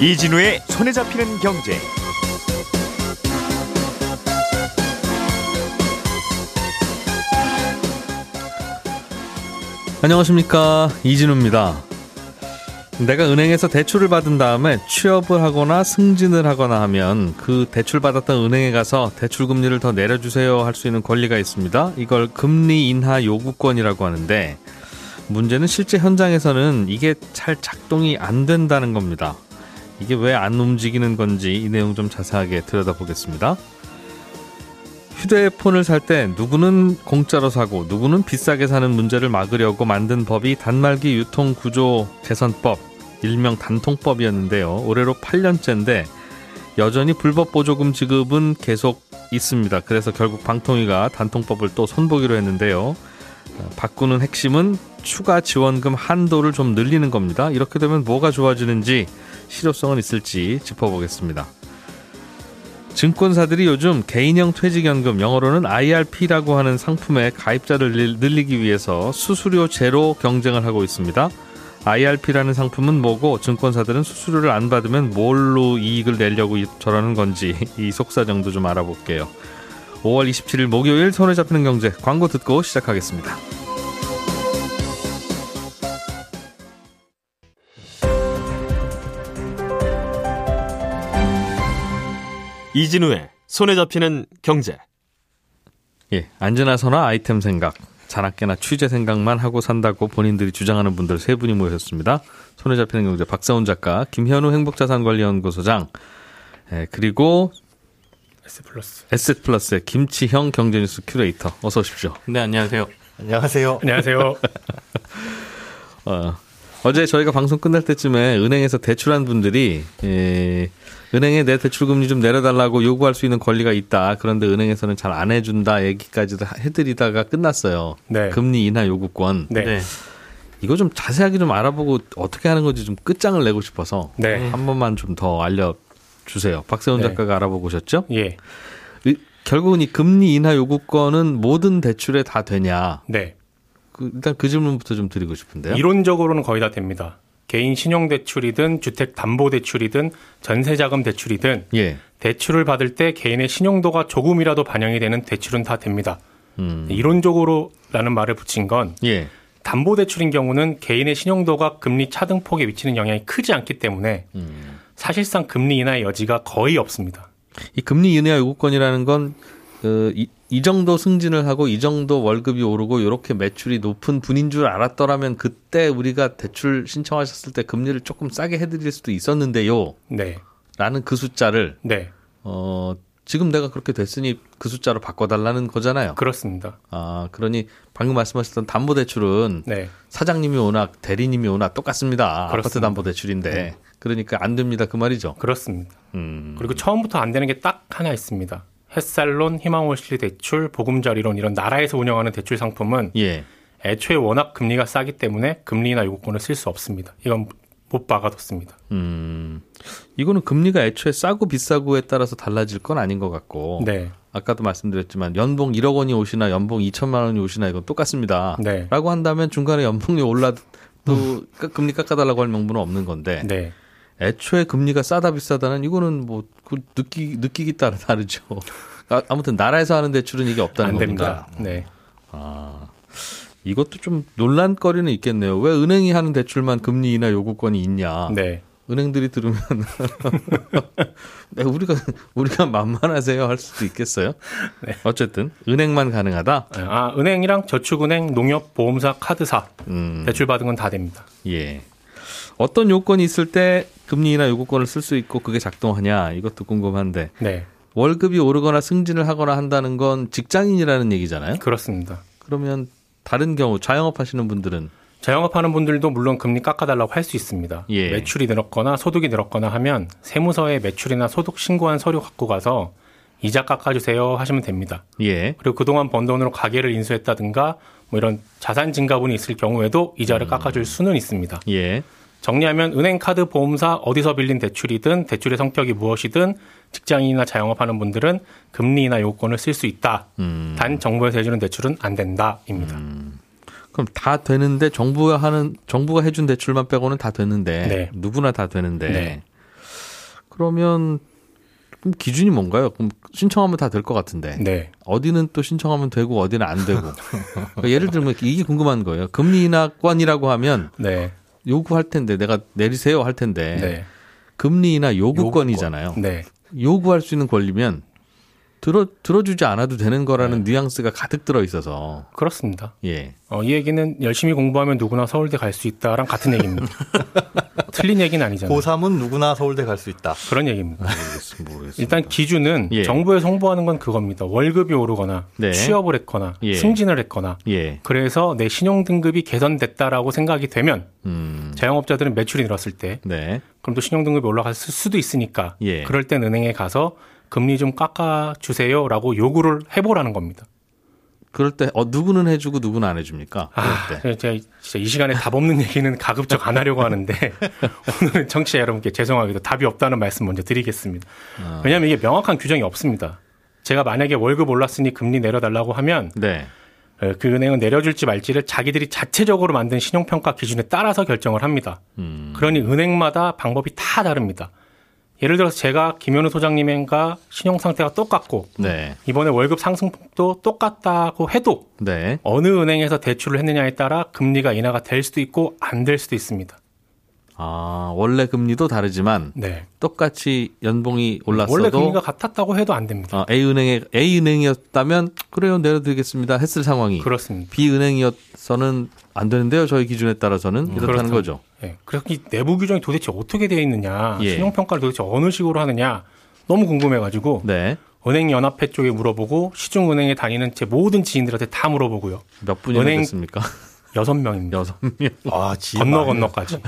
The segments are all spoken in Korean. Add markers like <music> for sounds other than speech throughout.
이진우의 손에 잡히는 경제. 안녕하십니까 이진우입니다. 내가 은행에서 대출을 받은 다음에 취업을 하거나 승진을 하거나 하면 그 대출 받았던 은행에 가서 대출 금리를 더 내려주세요 할 수 있는 권리가 있습니다. 이걸 금리 인하 요구권이라고 하는데 문제는 실제 현장에서는 이게 잘 작동이 안 된다는 겁니다. 이게 왜 안 움직이는 건지 이 내용 좀 자세하게 들여다보겠습니다. 휴대폰을 살 때 누구는 공짜로 사고 누구는 비싸게 사는 문제를 막으려고 만든 법이 단말기 유통 구조 개선법 일명 단통법이었는데요. 올해로 8년째인데 여전히 불법 보조금 지급은 계속 있습니다. 그래서 결국 방통위가 단통법을 또 손보기로 했는데요. 바꾸는 핵심은 추가 지원금 한도를 좀 늘리는 겁니다. 이렇게 되면 뭐가 좋아지는지 실효성은 있을지 짚어보겠습니다. 증권사들이 요즘 개인형 퇴직연금 영어로는 IRP라고 하는 상품의 가입자를 늘리기 위해서 수수료 제로 경쟁을 하고 있습니다. IRP라는 상품은 뭐고 증권사들은 수수료를 안 받으면 뭘로 이익을 내려고 저러는 건지 이 속사정도 좀 알아볼게요. 5월 27일 목요일 손에 잡히는 경제 광고 듣고 시작하겠습니다. 이진우의 손에 잡히는 경제. 예, 안전하서나 아이템 생각, 자나깨나 취재 생각만 하고 산다고 본인들이 주장하는 분들 세 분이 모였습니다. 손에 잡히는 경제 박사훈 작가, 김현우 행복자산관리연구소장, 예, 그리고 S플러스. S플러스의 김치형 경제뉴스 큐레이터. 어서 오십시오. 네, 안녕하세요. 안녕하세요. 안녕하세요. <laughs> 어, 어제 저희가 방송 끝날 때쯤에 은행에서 대출한 분들이 예, 은행에 내 대출금리 좀 내려달라고 요구할 수 있는 권리가 있다. 그런데 은행에서는 잘 안 해준다 얘기까지도 해드리다가 끝났어요. 네. 금리 인하 요구권. 네. 네. 이거 좀 자세하게 좀 알아보고 어떻게 하는 건지 좀 끝장을 내고 싶어서 네. 한 번만 좀 더 알려주세요. 박세훈 네. 작가가 알아보고 오셨죠? 예. 이- 결국은 이 금리 인하 요구권은 모든 대출에 다 되냐? 네. 그, 일단 그 질문부터 좀 드리고 싶은데요. 이론적으로는 거의 다 됩니다. 개인 신용대출이든 주택담보대출이든 전세자금 대출이든 예. 대출을 받을 때 개인의 신용도가 조금이라도 반영이 되는 대출은 다 됩니다. 음. 이론적으로라는 말을 붙인 건 예. 담보대출인 경우는 개인의 신용도가 금리 차등폭에 미치는 영향이 크지 않기 때문에 음. 사실상 금리 인하의 여지가 거의 없습니다. 이 금리 인하 요구권이라는 건, 그, 이, 이 정도 승진을 하고 이 정도 월급이 오르고 이렇게 매출이 높은 분인 줄 알았더라면 그때 우리가 대출 신청하셨을 때 금리를 조금 싸게 해드릴 수도 있었는데요. 네. 라는 그 숫자를, 네. 어, 지금 내가 그렇게 됐으니 그 숫자로 바꿔달라는 거잖아요. 그렇습니다. 아, 그러니 방금 말씀하셨던 담보 대출은 네. 사장님이 오나 대리님이 오나 똑같습니다. 아파트 그렇습니다. 담보 대출인데. 그러니까 안 됩니다. 그 말이죠. 그렇습니다. 음. 그리고 처음부터 안 되는 게 딱 하나 있습니다. 햇살론, 희망월실 대출, 보금자리론 이런 나라에서 운영하는 대출 상품은 예. 애초에 워낙 금리가 싸기 때문에 금리나 요구권을 쓸 수 없습니다. 이건 못 박아뒀습니다. 음, 이거는 금리가 애초에 싸고 비싸고에 따라서 달라질 건 아닌 것 같고. 네. 아까도 말씀드렸지만 연봉 1억 원이 오시나 연봉 2천만 원이 오시나 이건 똑같습니다. 네. 라고 한다면 중간에 연봉이 올라도 까- 금리 깎아달라고 할 명분은 없는 건데 네. 애초에 금리가 싸다 비싸다는 이거는 뭐그 느끼 느끼기 따라 <laughs> 다르죠. 아, 아무튼 나라에서 하는 대출은 이게 없다는 안 겁니다. 됩니다. 네. 아, 이것도 좀 논란거리는 있겠네요. 왜 은행이 하는 대출만 금리 인하 요구권이 있냐? 네. 은행들이 들으면 <laughs> 네, 우리가 우리가 만만하세요 할 수도 있겠어요. 네. 어쨌든 은행만 가능하다. 아, 은행이랑 저축은행, 농협, 보험사, 카드사 음, 대출 받은 건 다 됩니다. 예. 어떤 요건이 있을 때 금리 인하 요구권을 쓸 수 있고 그게 작동하냐 이것도 궁금한데 네. 월급이 오르거나 승진을 하거나 한다는 건 직장인이라는 얘기잖아요. 그렇습니다. 그러면 다른 경우 자영업 하시는 분들은 자영업 하는 분들도 물론 금리 깎아달라고 할 수 있습니다. 예. 매출이 늘었거나 소득이 늘었거나 하면 세무서에 매출이나 소득 신고한 서류 갖고 가서 이자 깎아주세요 하시면 됩니다. 예. 그리고 그동안 번 돈으로 가게를 인수했다든가 뭐 이런 자산 증가분이 있을 경우에도 이자를 깎아줄 수는 있습니다. 예. 정리하면 은행, 카드, 보험사 어디서 빌린 대출이든 대출의 성격이 무엇이든 직장인이나 자영업하는 분들은 금리나 요건을 쓸 수 있다. 음. 단 정부에서 해주는 대출은 안 된다입니다. 그럼 다 되는데 정부가 하는 정부가 해준 대출만 빼고는 다 되는데 네. 누구나 다 되는데 네. 그러면 그럼 기준이 뭔가요? 그럼 신청하면 다 될 것 같은데 네. 어디는 또 신청하면 되고 어디는 안 되고 <laughs> 그러니까 예를 들면 이게 궁금한 거예요. 금리 인하권이라고 하면 네. 요구할 텐데 내가 내리세요 할 텐데 네. 금리 인하 요구권이잖아요. 네. 요구할 수 있는 권리면 들어 들어주지 않아도 되는 거라는 뉘앙스가 가득 들어 있어서 그렇습니다. 예. 어, 이 얘기는 열심히 공부하면 누구나 서울대 갈 수 있다랑 같은 얘기입니다. <laughs> 틀린 얘기는 아니잖아요. 고3은 누구나 서울대 갈 수 있다. 그런 얘기입니다. 모르겠습니다. 모르겠습니다. 일단 기준은 예. 정부에서 홍보하는 건 그겁니다. 월급이 오르거나 네. 취업을 했거나 예. 승진을 했거나 예. 그래서 내 신용 등급이 개선됐다라고 생각이 되면 음. 자영업자들은 매출이 늘었을 때 네. 그럼 또 신용 등급이 올라갔을 수도 있으니까 예. 그럴 땐 은행에 가서 금리 좀 깎아 주세요라고 요구를 해보라는 겁니다. 그럴 때 어, 누구는 해주고 누구는 안 해줍니까? 그럴 아, 때. 제가 진짜 이 시간에 답 없는 얘기는 가급적 안 하려고 하는데 <laughs> 오늘은 청취자 여러분께 죄송하게도 답이 없다는 말씀 먼저 드리겠습니다. 아. 왜냐하면 이게 명확한 규정이 없습니다. 제가 만약에 월급 올랐으니 금리 내려달라고 하면 네. 어, 그 은행은 내려줄지 말지를 자기들이 자체적으로 만든 신용평가 기준에 따라서 결정을 합니다. 음. 그러니 은행마다 방법이 다 다릅니다. 예를 들어서 제가 김현우 소장님과 신용 상태가 똑같고 네. 이번에 월급 상승폭도 똑같다고 해도 네. 어느 은행에서 대출을 했느냐에 따라 금리가 인하가 될 수도 있고 안 될 수도 있습니다. 아, 원래 금리도 다르지만 네. 똑같이 연봉이 올랐어도 원래 금리가 같았다고 해도 안 됩니다. 어, A 은행에 A 은행이었다면 그래요 내려드리겠습니다 했을 상황이 그렇습니다. B 은행이었서는 안 되는데요 저희 기준에 따라서는 이렇다는 그렇죠. 거죠. 예. 그래서 이 내부 규정이 도대체 어떻게 되어 있느냐, 예. 신용 평가를 도대체 어느 식으로 하느냐 너무 궁금해가지고 네. 은행 연합회 쪽에 물어보고 시중 은행에 다니는 제 모든 지인들한테 다 물어보고요. 몇 분이나 은행- 됐습니까? 여섯 명입니다. 여섯 명. 아, 건너 건너까지.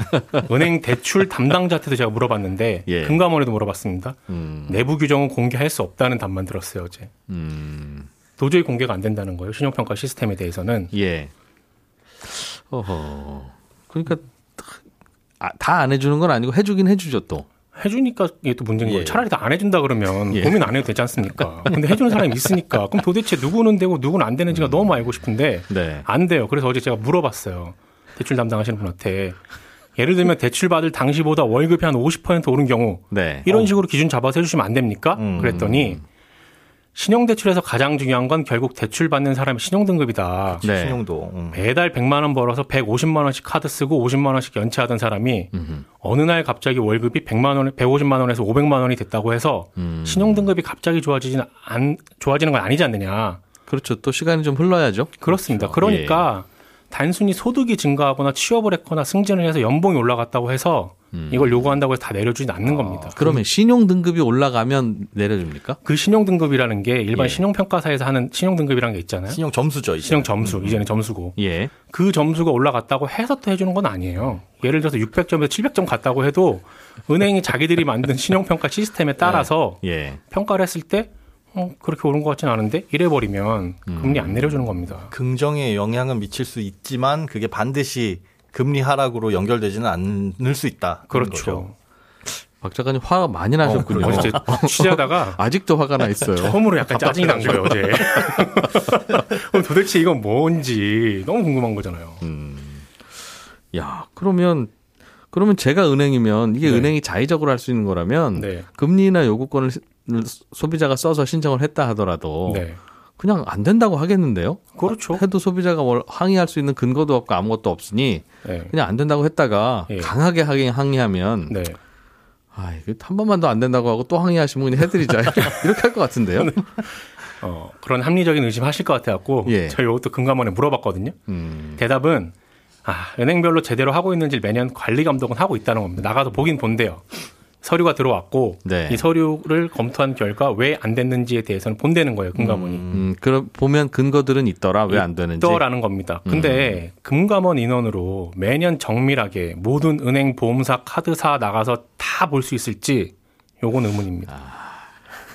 은행 대출 담당자한테도 제가 물어봤는데 예. 금감원에도 물어봤습니다. 음. 내부 규정은 공개할 수 없다는 답만 들었어요 어제. 음. 도저히 공개가 안 된다는 거예요. 신용평가 시스템에 대해서는. 예. 어허. 그러니까 다 안 해주는 건 아니고 해주긴 해주죠 또. 해주니까 이게 또 문제인 거예요. 예. 차라리 다 안 해준다 그러면 예. 고민 안 해도 되지 않습니까? 근데 해주는 사람이 있으니까 그럼 도대체 누구는 되고 누구는 안 되는지가 너무 알고 싶은데 네. 안 돼요. 그래서 어제 제가 물어봤어요. 대출 담당하시는 분한테 예를 들면 대출 받을 당시보다 월급이 한 50% 오른 경우 네. 이런 식으로 기준 잡아서 해주시면 안 됩니까? 음. 그랬더니 신용대출에서 가장 중요한 건 결국 대출 받는 사람의 신용등급이다. 네. 신용도. 음. 매달 100만 원 벌어서 150만 원씩 카드 쓰고 50만 원씩 연체하던 사람이 음흠. 어느 날 갑자기 월급이 100만 원, 150만 원에서 500만 원이 됐다고 해서 음. 신용 등급이 갑자기 좋아지지는 안 좋아지는 건 아니지 않느냐. 그렇죠. 또 시간이 좀 흘러야죠. 그렇습니다. 그렇죠. 그러니까 단순히 소득이 증가하거나 취업을 했거나 승진을 해서 연봉이 올라갔다고 해서 음. 이걸 요구한다고 해서 다 내려주진 않는 겁니다. 그러면 신용 등급이 올라가면 내려줍니까? 그 신용 등급이라는 게 일반 예. 신용 평가사에서 하는 신용 등급이라는 게 있잖아요. 신용 점수죠, 이제. 신용 점수, 이제는 점수고. 예. 그 점수가 올라갔다고 해서 또 해주는 건 아니에요. 예를 들어서 600점에서 700점 갔다고 해도 은행이 자기들이 만든 <laughs> 신용 평가 시스템에 따라서 예. 평가를 했을 때 어, 그렇게 오른 것 같지는 않은데 이래버리면 금리 안 내려주는 겁니다. 긍정의 영향은 미칠 수 있지만 그게 반드시 금리 하락으로 연결되지는 않을 수 있다. 그렇죠. 박 작가님 화가 많이 나셨군요. 어제 진짜 <laughs> 취재하다가 <laughs> 아직도 화가 나 있어요. 처음으로 약간 짜증이 난 거예요, 어제. <laughs> 그럼 도대체 이건 뭔지 너무 궁금한 거잖아요. 야, 그러면 그러면 제가 은행이면 이게 네. 은행이 자의적으로 할 수 있는 거라면 네. 금리나 요구권을 소비자가 써서 신청을 했다 하더라도 네. 그냥 안 된다고 하겠는데요? 그렇죠. 해도 소비자가 뭘 항의할 수 있는 근거도 없고 아무것도 없으니 네. 그냥 안 된다고 했다가 예. 강하게 하긴 항의하면 네. 아, 이거 한 번만 더 안 된다고 하고 또 항의하시면 그냥 해드리자 <laughs> 이렇게 할 것 같은데요. 어, 그런 합리적인 의심 하실 것 같아갖고 예. 저희 이것도 금감원에 물어봤거든요. 음, 대답은 아, 은행별로 제대로 하고 있는지 매년 관리 감독은 하고 있다는 겁니다. 나가서 보긴 본대요. 서류가 들어왔고 네. 이 서류를 검토한 결과 왜 안 됐는지에 대해서는 본다는 거예요. 금감원이. 음, 그럼 보면 근거들은 있더라 왜 안 되는지. 있더라는 겁니다. 근데 금감원 인원으로 매년 정밀하게 모든 은행, 보험사, 카드사 나가서 다 볼 수 있을지 요건 의문입니다.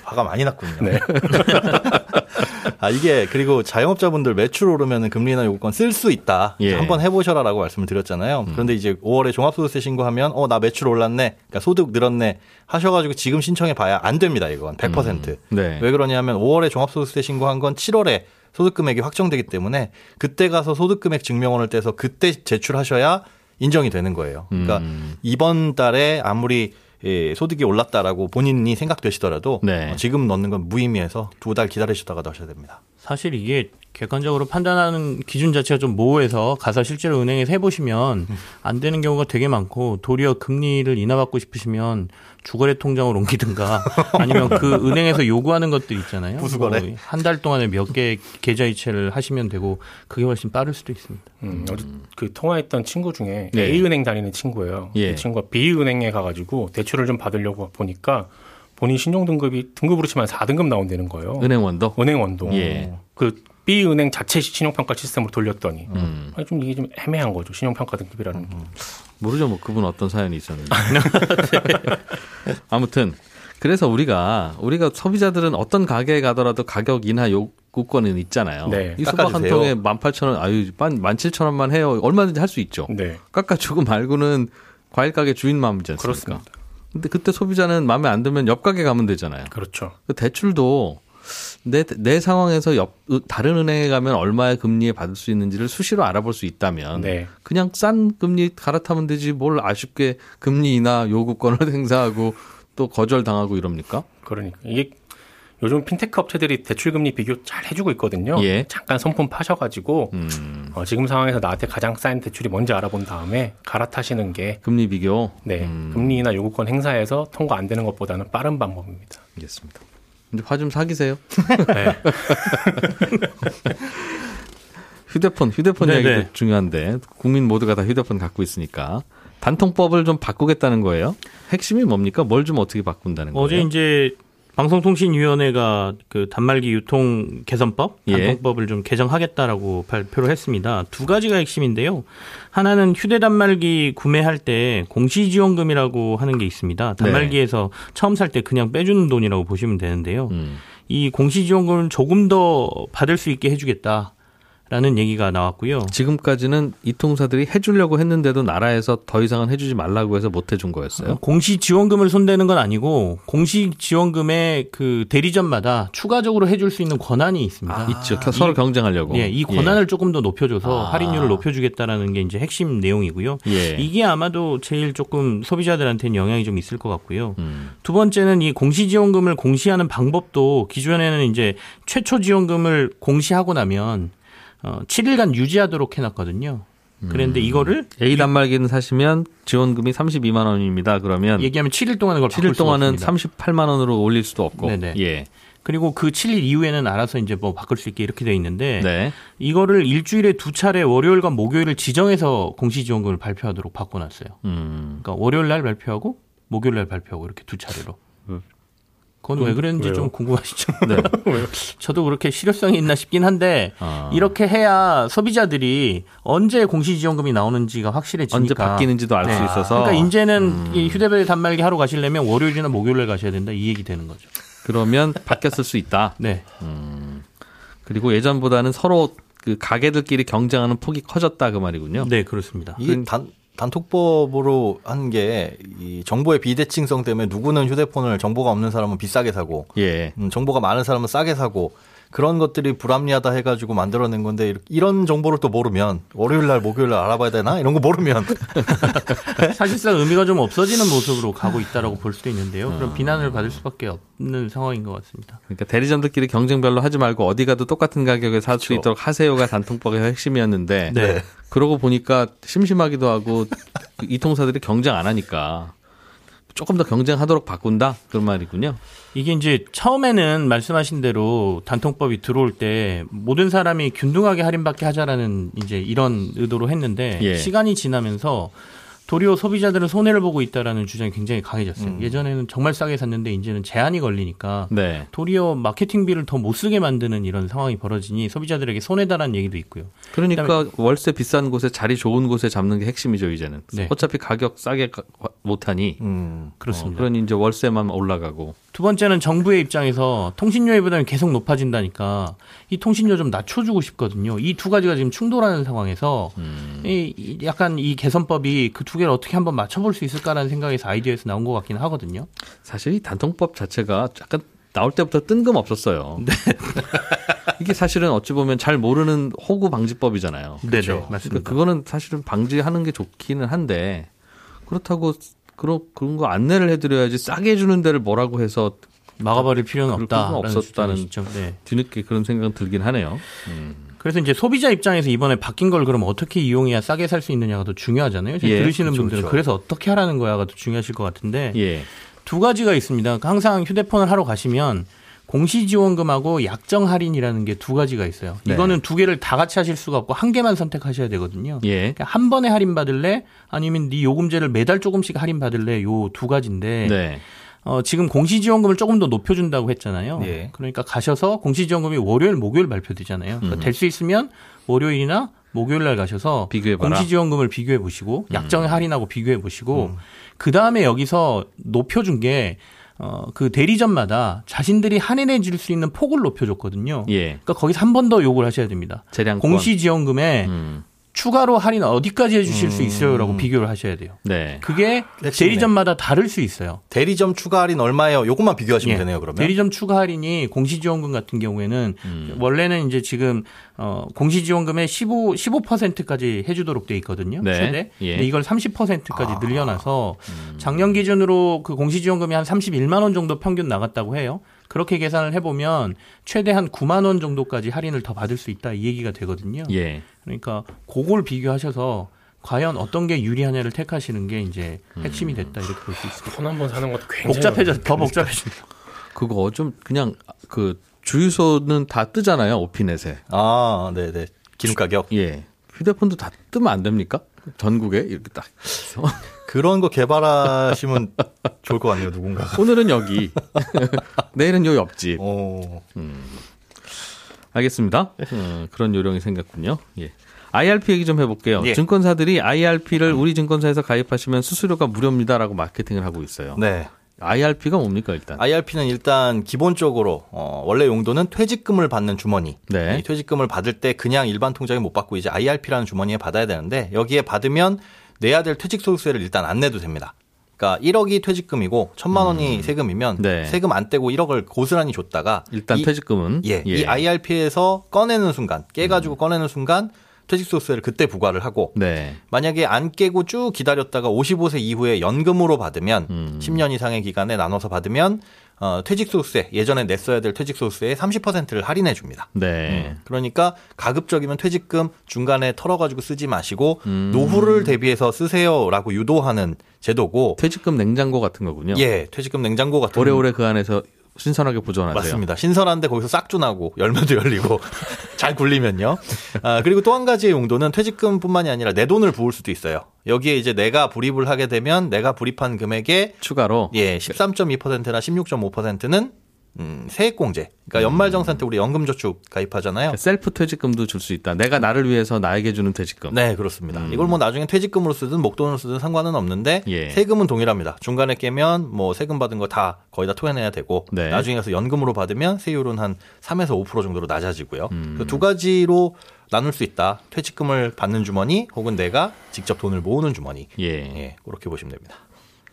화가 많이 났군요. 네. <laughs> <laughs> 아, 이게 그리고 자영업자분들 매출 오르면 금리나 요구권 쓸 수 있다. 예. 한번 해보셔라라고 말씀을 드렸잖아요. 그런데 이제 5월에 종합소득세 신고하면 어 나 매출 올랐네, 그러니까 소득 늘었네 하셔가지고 지금 신청해 봐야 안 됩니다. 이건 100%. 네. 왜 그러냐면 5월에 종합소득세 신고한 건 7월에 소득 금액이 확정되기 때문에 그때 가서 소득 금액 증명원을 떼서 그때 제출하셔야 인정이 되는 거예요. 그러니까 음. 이번 달에 아무리 예, 소득이 올랐다라고 본인이 생각되시더라도 네. 어, 지금 넣는 건 무의미해서 두 달 기다리시다가 넣으셔야 됩니다. 사실 이게 객관적으로 판단하는 기준 자체가 좀 모호해서 가서 실제로 은행에서 해보시면 안 되는 경우가 되게 많고 도리어 금리를 인하받고 싶으시면 주거래 통장을 옮기든가 <laughs> 아니면 그 은행에서 요구하는 것들 있잖아요. 부수거래. 한달 동안에 몇 개 계좌 이체를 하시면 되고 그게 훨씬 빠를 수도 있습니다. 음, 어제 그 통화했던 친구 중에 네. A은행 다니는 친구예요. 예. 그 친구가 B은행에 가가지고 대출을 좀 받으려고 보니까 본인 신용 등급이 등급으로 치면 4등급 나온다는 거예요. 은행원도. 은행 원동. 예. 그 B은행 자체 신용평가 시스템으로 돌렸더니 음. 아니, 좀 이게 좀 애매한 거죠. 신용평가 등급이라는 게. 모르죠, 뭐 그분 어떤 사연이 있었는지. <laughs> 아무튼 그래서 우리가 우리가 소비자들은 어떤 가게에 가더라도 가격 인하 요구권은 있잖아요. 네, 이 수박 한. 통에 18,000원, 아유, 17,000원만 해요. 얼마든지 할 수 있죠. 네. 깎아주고 말고는 과일 가게 주인 마음이지 않습니까? 그렇습니다. 근데 그때 소비자는 마음에 안 들면 옆 가게 가면 되잖아요. 그렇죠. 그 대출도 내, 내 상황에서 옆, 다른 은행에 가면 얼마의 금리에 받을 수 있는지를 수시로 알아볼 수 있다면 네. 그냥 싼 금리 갈아타면 되지 뭘 아쉽게 금리 인하 요구권을 <laughs> 행사하고 또 거절당하고 이럽니까? 그러니까 이게 요즘 핀테크 업체들이 대출 금리 비교 잘 해주고 있거든요. 예. 잠깐 손품 파셔가지고 음, 어, 지금 상황에서 나한테 가장 싼 대출이 뭔지 알아본 다음에 갈아타시는 게 금리 비교. 네, 음. 금리 인하 요구권 행사에서 통과 안 되는 것보다는 빠른 방법입니다. 알겠습니다. 이제 화좀 사기세요. 네. <laughs> 휴대폰, 휴대폰 네네. 이야기도 중요한데 국민 모두가 다 휴대폰 갖고 있으니까 단통법을 좀 바꾸겠다는 거예요. 핵심이 뭡니까? 뭘 좀 어떻게 바꾼다는 거예요? 어제 이제 방송통신위원회가 그 단말기 유통 개선법, 예. 단통법을 좀 개정하겠다라고 발표를 했습니다. 두 가지가 핵심인데요. 하나는 휴대 단말기 구매할 때 공시지원금이라고 하는 게 있습니다. 단말기에서 처음 살 때 그냥 빼주는 돈이라고 보시면 되는데요. 음. 이 공시지원금을 조금 더 받을 수 있게 해주겠다. 라는 얘기가 나왔고요. 지금까지는 이 통사들이 해주려고 했는데도 나라에서 더 이상은 해주지 말라고 해서 못 해준 거였어요. 공시 지원금을 손대는 건 아니고 공시 지원금의 그 대리점마다 추가적으로 해줄 수 있는 권한이 있습니다. 있죠. 서로 경쟁하려고. 예, 이 권한을 조금 더 높여줘서 아. 할인율을 높여주겠다라는 게 이제 핵심 내용이고요. 예. 이게 아마도 제일 조금 소비자들한테는 영향이 좀 있을 것 같고요. 음. 두 번째는 이 공시 지원금을 공시하는 방법도 기존에는 이제 최초 지원금을 공시하고 나면 어, 7일간 유지하도록 해놨거든요. 그런데 이거를 A 단말기는 사시면 지원금이 32만 원입니다. 그러면 얘기하면 7일 동안은 바꿀 7일 수가 동안은 없습니다. 38만 원으로 올릴 수도 없고. 네네. 예. 그리고 그 7일 이후에는 알아서 이제 뭐 바꿀 수 있게 이렇게 돼 있는데 네. 이거를 일주일에 두 차례 월요일과 목요일을 지정해서 공시 지원금을 발표하도록 바꿔 놨어요. 음. 그러니까 월요일 날 발표하고 목요일 날 발표하고 이렇게 두 차례로. 음. 그건 왜 그랬는지 왜요? 좀 궁금하시죠? <laughs> 네. <laughs> 저도 그렇게 실효성이 있나 싶긴 한데 아. 이렇게 해야 소비자들이 언제 공시지원금이 나오는지가 확실해지니까. 언제 바뀌는지도 알수 네. 있어서. 그러니까 이제는 음. 이 휴대폰 단말기 하러 가시려면 월요일이나 목요일에 가셔야 된다 이 얘기 되는 거죠. 그러면 <laughs> 바뀌었을 수 있다. 네. 그리고 예전보다는 서로 그 가게들끼리 경쟁하는 폭이 커졌다 그 말이군요. 네, 그렇습니다. 이게 단, 단톡법으로 한 게 이 정보의 비대칭성 때문에 누구는 휴대폰을 정보가 없는 사람은 비싸게 사고 예. 음, 정보가 많은 사람은 싸게 사고 그런 것들이 불합리하다 해가지고 만들어낸 건데 이런 정보를 또 모르면 월요일 날 목요일 날 알아봐야 되나 이런 거 모르면 <laughs> 사실상 의미가 좀 없어지는 모습으로 가고 있다라고 볼 수도 있는데요. 아. 그럼 비난을 받을 수밖에 없는 상황인 것 같습니다. 그러니까 대리점들끼리 경쟁별로 하지 말고 어디 가도 똑같은 가격에 살수 그렇죠. 있도록 하세요가 단통법의 핵심이었는데 네. 그러고 보니까 심심하기도 하고 이 통사들이 경쟁 안 하니까 조금 더 경쟁하도록 바꾼다 그런 말이군요. 이게 이제 처음에는 말씀하신 대로 단통법이 들어올 때 모든 사람이 균등하게 할인받게 하자라는 이제 이런 의도로 했는데 예. 시간이 지나면서 도리어 소비자들은 손해를 보고 있다라는 주장이 굉장히 강해졌어요. 음. 예전에는 정말 싸게 샀는데 이제는 제한이 걸리니까 네. 도리어 마케팅비를 더 못 쓰게 만드는 이런 상황이 벌어지니 소비자들에게 손해다라는 얘기도 있고요. 그러니까 월세 비싼 곳에 자리 좋은 곳에 잡는 게 핵심이죠 이제는. 네. 어차피 가격 싸게 가- 못하니. 음, 그렇습니다. 어, 그러니 이제 월세만 올라가고. 두 번째는 정부의 입장에서 통신료의 부담이 계속 높아진다니까 이 통신료 좀 낮춰주고 싶거든요. 이 두 가지가 지금 충돌하는 상황에서 이, 이 약간 이 개선법이 그 두 개를 어떻게 한번 맞춰볼 수 있을까라는 생각에서 아이디어에서 나온 것 같긴 하거든요. 사실 이 단통법 자체가 약간 나올 때부터 뜬금없었어요. <laughs> 이게 사실은 어찌 보면 잘 모르는 호구 방지법이잖아요. 네네, 그러니까 맞습니다. 그거는 사실은 방지하는 게 좋기는 한데 그렇다고 그런 그런 거 안내를 해드려야지 싸게 해주는 데를 뭐라고 해서 막아버릴 필요는 없다. 없었다는. 네. 뒤늦게 그런 생각 들긴 하네요. 그래서 이제 소비자 입장에서 이번에 바뀐 걸 그럼 어떻게 이용해야 싸게 살 수 있느냐가 더 중요하잖아요. 예, 들으시는 그렇죠, 분들은 그렇죠. 그래서 어떻게 하라는 거야가 더 중요하실 것 같은데 예. 두 가지가 있습니다. 항상 휴대폰을 하러 가시면 공시지원금하고 약정 할인이라는 게 두 가지가 있어요. 네. 이거는 두 개를 다 같이 하실 수가 없고 한 개만 선택하셔야 되거든요. 예. 그러니까 한 번에 할인 받을래 아니면 네 요금제를 매달 조금씩 할인 받을래 요 두 가지인데 네. 어, 지금 공시지원금을 조금 더 높여준다고 했잖아요. 예. 그러니까 가셔서 공시지원금이 월요일, 목요일 발표되잖아요. 그러니까 될 수 있으면 월요일이나 목요일 날 가셔서 비교해봐라. 공시지원금을 비교해 보시고 약정에 할인하고 비교해 보시고 그 다음에 여기서 높여준 게 어, 그 대리점마다 자신들이 할인해 줄수 있는 폭을 높여줬거든요. 예. 그러니까 거기서 한 번 더 요구를 하셔야 됩니다. 재량권. 공시지원금에 음. 추가로 할인 어디까지 해주실 수 있어요라고 비교를 하셔야 돼요. 네. 그게 핵심이네. 대리점마다 다를 수 있어요. 대리점 추가 할인 얼마예요? 요것만 비교하시면 예. 되네요, 그러면. 대리점 추가 할인이 공시지원금 같은 경우에는 음. 원래는 이제 지금 어 공시지원금의 15 15%까지 해주도록 돼 있거든요. 네. 최대. 예. 근데 이걸 30%까지 아. 늘려놔서 음. 작년 기준으로 그 공시지원금이 한 31만 원 정도 평균 나갔다고 해요. 그렇게 계산을 해보면 최대 한 9만 원 정도까지 할인을 더 받을 수 있다 이 얘기가 되거든요. 예. 그러니까 그걸 비교하셔서 과연 어떤 게 유리하냐를 택하시는 게 이제 핵심이 됐다 이렇게 볼 수 있습니다. 폰 한 번 사는 것도 굉장히 복잡해져 더 복잡해진다. 그거 좀 그냥 그 주유소는 다 뜨잖아요. 오피넷에. 아, 네네. 기름 가격. 예. 휴대폰도 다 뜨면 안 됩니까? 전국에 이렇게 딱. 그런 거 개발하시면 좋을 것 같네요, 누군가가. 오늘은 여기, <laughs> 내일은 요 옆집. 오. 알겠습니다. 어, 그런 요령이 생겼군요. 예. IRP 얘기 좀 해볼게요. 예. 증권사들이 IRP를 우리 증권사에서 가입하시면 수수료가 무료입니다라고 마케팅을 하고 있어요. 네. IRP가 뭡니까 일단? IRP는 일단 기본적으로 어, 원래 용도는 퇴직금을 받는 주머니. 네. 이 퇴직금을 받을 때 그냥 일반 통장에 못 받고 이제 IRP라는 주머니에 받아야 되는데 여기에 받으면 내야 될 퇴직 소득세를 일단 안 내도 됩니다. 그러니까 1억이 퇴직금이고 천만 원이 세금이면 네. 세금 안 떼고 1억을 고스란히 줬다가 일단 이, 퇴직금은 예, 이 IRP에서 꺼내는 순간 깨가지고 음. 꺼내는 순간 퇴직 소득세를 그때 부과를 하고 네. 만약에 안 깨고 쭉 기다렸다가 55세 이후에 연금으로 받으면 음. 10년 이상의 기간에 나눠서 받으면 어, 퇴직소득세 예전에 냈어야 될 퇴직소득세의 30%를 할인해 줍니다. 네. 그러니까 가급적이면 퇴직금 중간에 털어가지고 쓰지 마시고 음. 노후를 대비해서 쓰세요라고 유도하는 제도고 퇴직금 냉장고 같은 거군요. 예 퇴직금 냉장고 같은 오래오래 그 안에서 신선하게 보존하세요. 맞습니다. 신선한데 거기서 싹주 나고 열매도 열리고 <laughs> 잘 굴리면요. 아, 그리고 또 한 가지의 용도는 퇴직금뿐만이 아니라 내 돈을 부을 수도 있어요. 여기에 이제 내가 불입을 하게 되면 내가 불입한 금액의 추가로 예, 13.2%나 16.5%는 음, 세액공제. 그러니까 연말정산 때 우리 연금저축 가입하잖아요. 그러니까 셀프 퇴직금도 줄 수 있다. 내가 나를 위해서 나에게 주는 퇴직금. 네, 그렇습니다. 음. 이걸 뭐 나중에 퇴직금으로 쓰든 목돈으로 쓰든 상관은 없는데 예. 세금은 동일합니다. 중간에 깨면 뭐 세금 받은 거 다 거의 다 토해내야 되고 네. 나중에 가서 연금으로 받으면 세율은 한 3에서 5% 정도로 낮아지고요. 음. 그두 가지로 나눌 수 있다. 퇴직금을 받는 주머니 혹은 내가 직접 돈을 모으는 주머니. 예. 예, 그렇게 보시면 됩니다.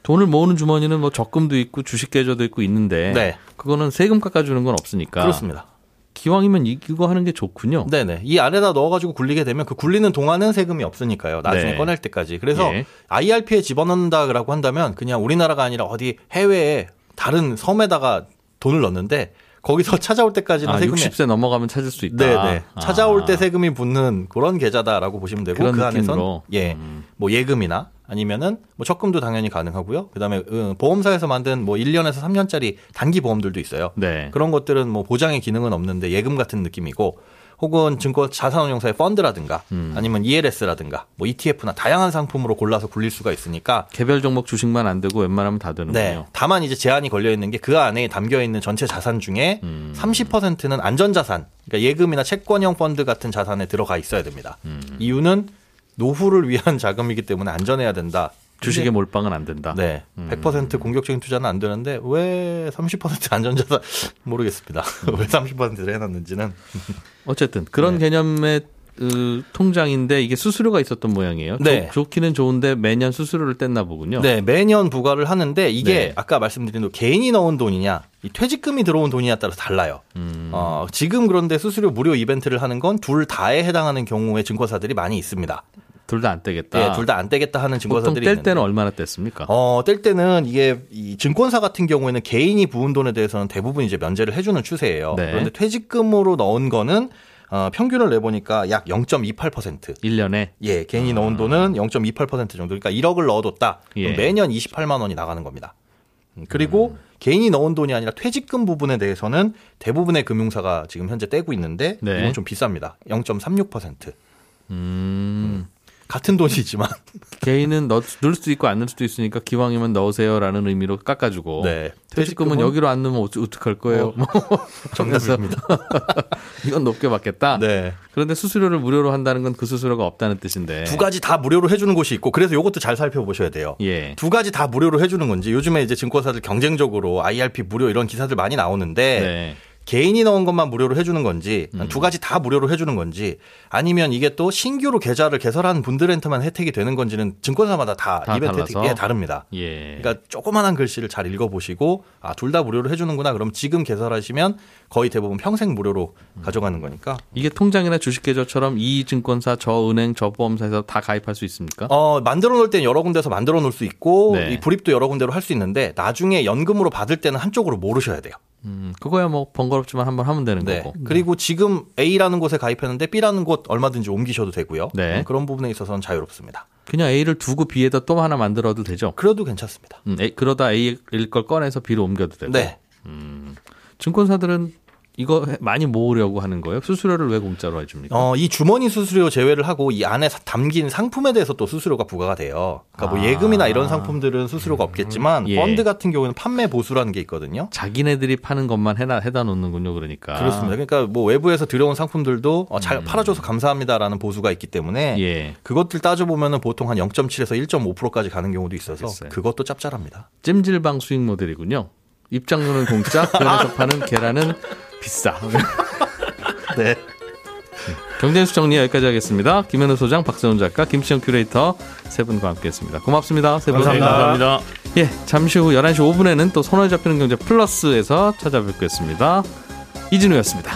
돈을 모으는 주머니는 뭐 적금도 있고 주식 계좌도 있고 있는데 네. 그거는 세금 깎아주는 건 없으니까 그렇습니다. 기왕이면 이거 하는 게 좋군요. 네네. 이 안에다 넣어가지고 굴리게 되면 그 굴리는 동안은 세금이 없으니까요. 나중에 네. 꺼낼 때까지. 그래서 예. IRP에 집어넣는다라고 한다면 그냥 우리나라가 아니라 어디 해외에 다른 섬에다가 돈을 넣는데 거기서 <laughs> 찾아올 때까지는 아, 세금이 60세 넘어가면 찾을 수 있다. 네네. 아. 찾아올 때 세금이 붙는 그런 계좌다라고 보시면 되고 그 안에선 느낌으로. 예, 음. 뭐 예금이나 아니면은 뭐 적금도 당연히 가능하고요. 그다음에 음, 보험사에서 만든 뭐 1년에서 3년짜리 단기 보험들도 있어요. 네. 그런 것들은 뭐 보장의 기능은 없는데 예금 같은 느낌이고 혹은 증권 자산운용사의 펀드라든가 음. 아니면 ELS라든가 뭐 ETF나 다양한 상품으로 골라서 굴릴 수가 있으니까 개별 종목 주식만 안 되고 웬만하면 다 되는군요. 네. 다만 이제 제한이 걸려 있는 게 그 안에 담겨 있는 전체 자산 중에 음. 30%는 안전 자산, 그러니까 예금이나 채권형 펀드 같은 자산에 들어가 있어야 됩니다. 음. 이유는 노후를 위한 자금이기 때문에 안전해야 된다. 주식에 몰빵은 안 된다. 네. 음. 100% 공격적인 투자는 안 되는데 왜 30% <laughs> 안전자산 모르겠습니다. <laughs> 왜 30%를 해놨는지는. <laughs> 어쨌든 그런 네. 개념의 그 통장인데 이게 수수료가 있었던 모양이에요. 네. 좋, 좋기는 좋은데 매년 수수료를 뗐나 보군요. 네, 매년 부과를 하는데 이게 네. 아까 말씀드린 대로 개인이 넣은 돈이냐, 이 퇴직금이 들어온 돈이냐에 따라서 달라요. 음. 어, 지금 그런데 수수료 무료 이벤트를 하는 건 둘 다에 해당하는 경우에 증권사들이 많이 있습니다. 둘 다 안 떼겠다. 예, 둘 다 안 떼겠다 하는 증권사들이 뗄 있는데. 때는 얼마나 뗐습니까? 어, 뗄 때는 이게 이 증권사 같은 경우에는 개인이 부은 돈에 대해서는 대부분 이제 면제를 해주는 추세예요. 네. 그런데 퇴직금으로 넣은 거는 어, 평균을 내보니까 약 0.28%. 1년에 예, 개인이 넣은 돈은 0.28% 정도. 그러니까 1억을 넣어뒀다. 예. 매년 28만 원이 나가는 겁니다. 음, 그리고 개인이 넣은 돈이 아니라 퇴직금 부분에 대해서는 대부분의 금융사가 지금 현재 떼고 있는데 네. 이건 좀 비쌉니다. 0.36%. 음, 같은 돈이지만 <laughs> 개인은 넣, 넣을 수도 있고 안 넣을 수도 있으니까 기왕이면 넣으세요라는 의미로 깎아주고 네. 퇴직금은 여기로 안 넣으면 어떡- 어떡할 거예요? 뭐 정답입니다. <laughs> 이건 높게 받겠다. 네. 그런데 수수료를 무료로 한다는 건 그 수수료가 없다는 뜻인데. 두 가지 다 무료로 해주는 곳이 있고 그래서 이것도 잘 살펴보셔야 돼요. 예. 두 가지 다 무료로 해주는 건지 요즘에 이제 증권사들 경쟁적으로 IRP 무료 이런 기사들 많이 나오는데 네. 개인이 넣은 것만 무료로 해주는 건지 음. 두 가지 다 무료로 해주는 건지 아니면 이게 또 신규로 계좌를 개설한 분들한테만 혜택이 되는 건지는 증권사마다 다, 다 이벤트 혜택이 달라서? 예, 다릅니다. 예. 그러니까 조그만한 글씨를 잘 읽어보시고 아 둘 다 무료로 해주는구나 그럼 지금 개설하시면 거의 대부분 평생 무료로 가져가는 거니까 이게 통장이나 주식 계좌처럼 이 증권사, 저 은행, 저 보험사에서 다 가입할 수 있습니까? 어, 만들어 놓을 때는 여러 군데서 만들어 놓을 수 있고, 네. 이 불입도 여러 군데로 할 수 있는데, 나중에 연금으로 받을 때는 한쪽으로 모르셔야 돼요. 음, 그거야 뭐 번거롭지만 한번 하면 되는 네. 거고. 그리고 지금 A라는 곳에 가입했는데, B라는 곳 얼마든지 옮기셔도 되고요. 네. 음, 그런 부분에 있어서는 자유롭습니다. 그냥 A를 두고 B에다 또 하나 만들어도 되죠. 그래도 괜찮습니다. 음, A, 그러다 A일 걸 꺼내서 B로 옮겨도 되고. 네. 증권사들은 이거 해- 많이 모으려고 하는 거예요. 수수료를 왜 공짜로 해줍니까? 어, 이 주머니 수수료 제외를 하고, 이 안에 사- 담긴 상품에 대해서 또 수수료가 부과가 돼요. 그러니까 뭐 아. 예금이나 이런 상품들은 수수료가 없겠지만, 예. 펀드 같은 경우는 판매 보수라는 게 있거든요. 자기네들이 파는 것만 해다, 해다 놓는군요. 그러니까. 그렇습니다. 그러니까 뭐 외부에서 들여온 상품들도 어, 잘 팔아줘서 감사합니다라는 보수가 있기 때문에 음. 예. 그것들 따져 보면 보통 한 0.7에서 1.5%까지 가는 경우도 있어서 알겠어요. 그것도 짭짤합니다. 찜질방 수익 모델이군요. 입장료는 공짜, <laughs> 그 안에서 파는 계란은 비싸. <laughs> 네. 경제뉴스 정리 여기까지 하겠습니다. 김현우 소장, 박세훈 작가, 김시영 큐레이터 세 분과 함께했습니다. 고맙습니다. 세 분. 네, 감사합니다. 예, 잠시 후 11시 5분에는 또 손에 잡히는 경제 플러스에서 찾아뵙겠습니다. 이진우였습니다.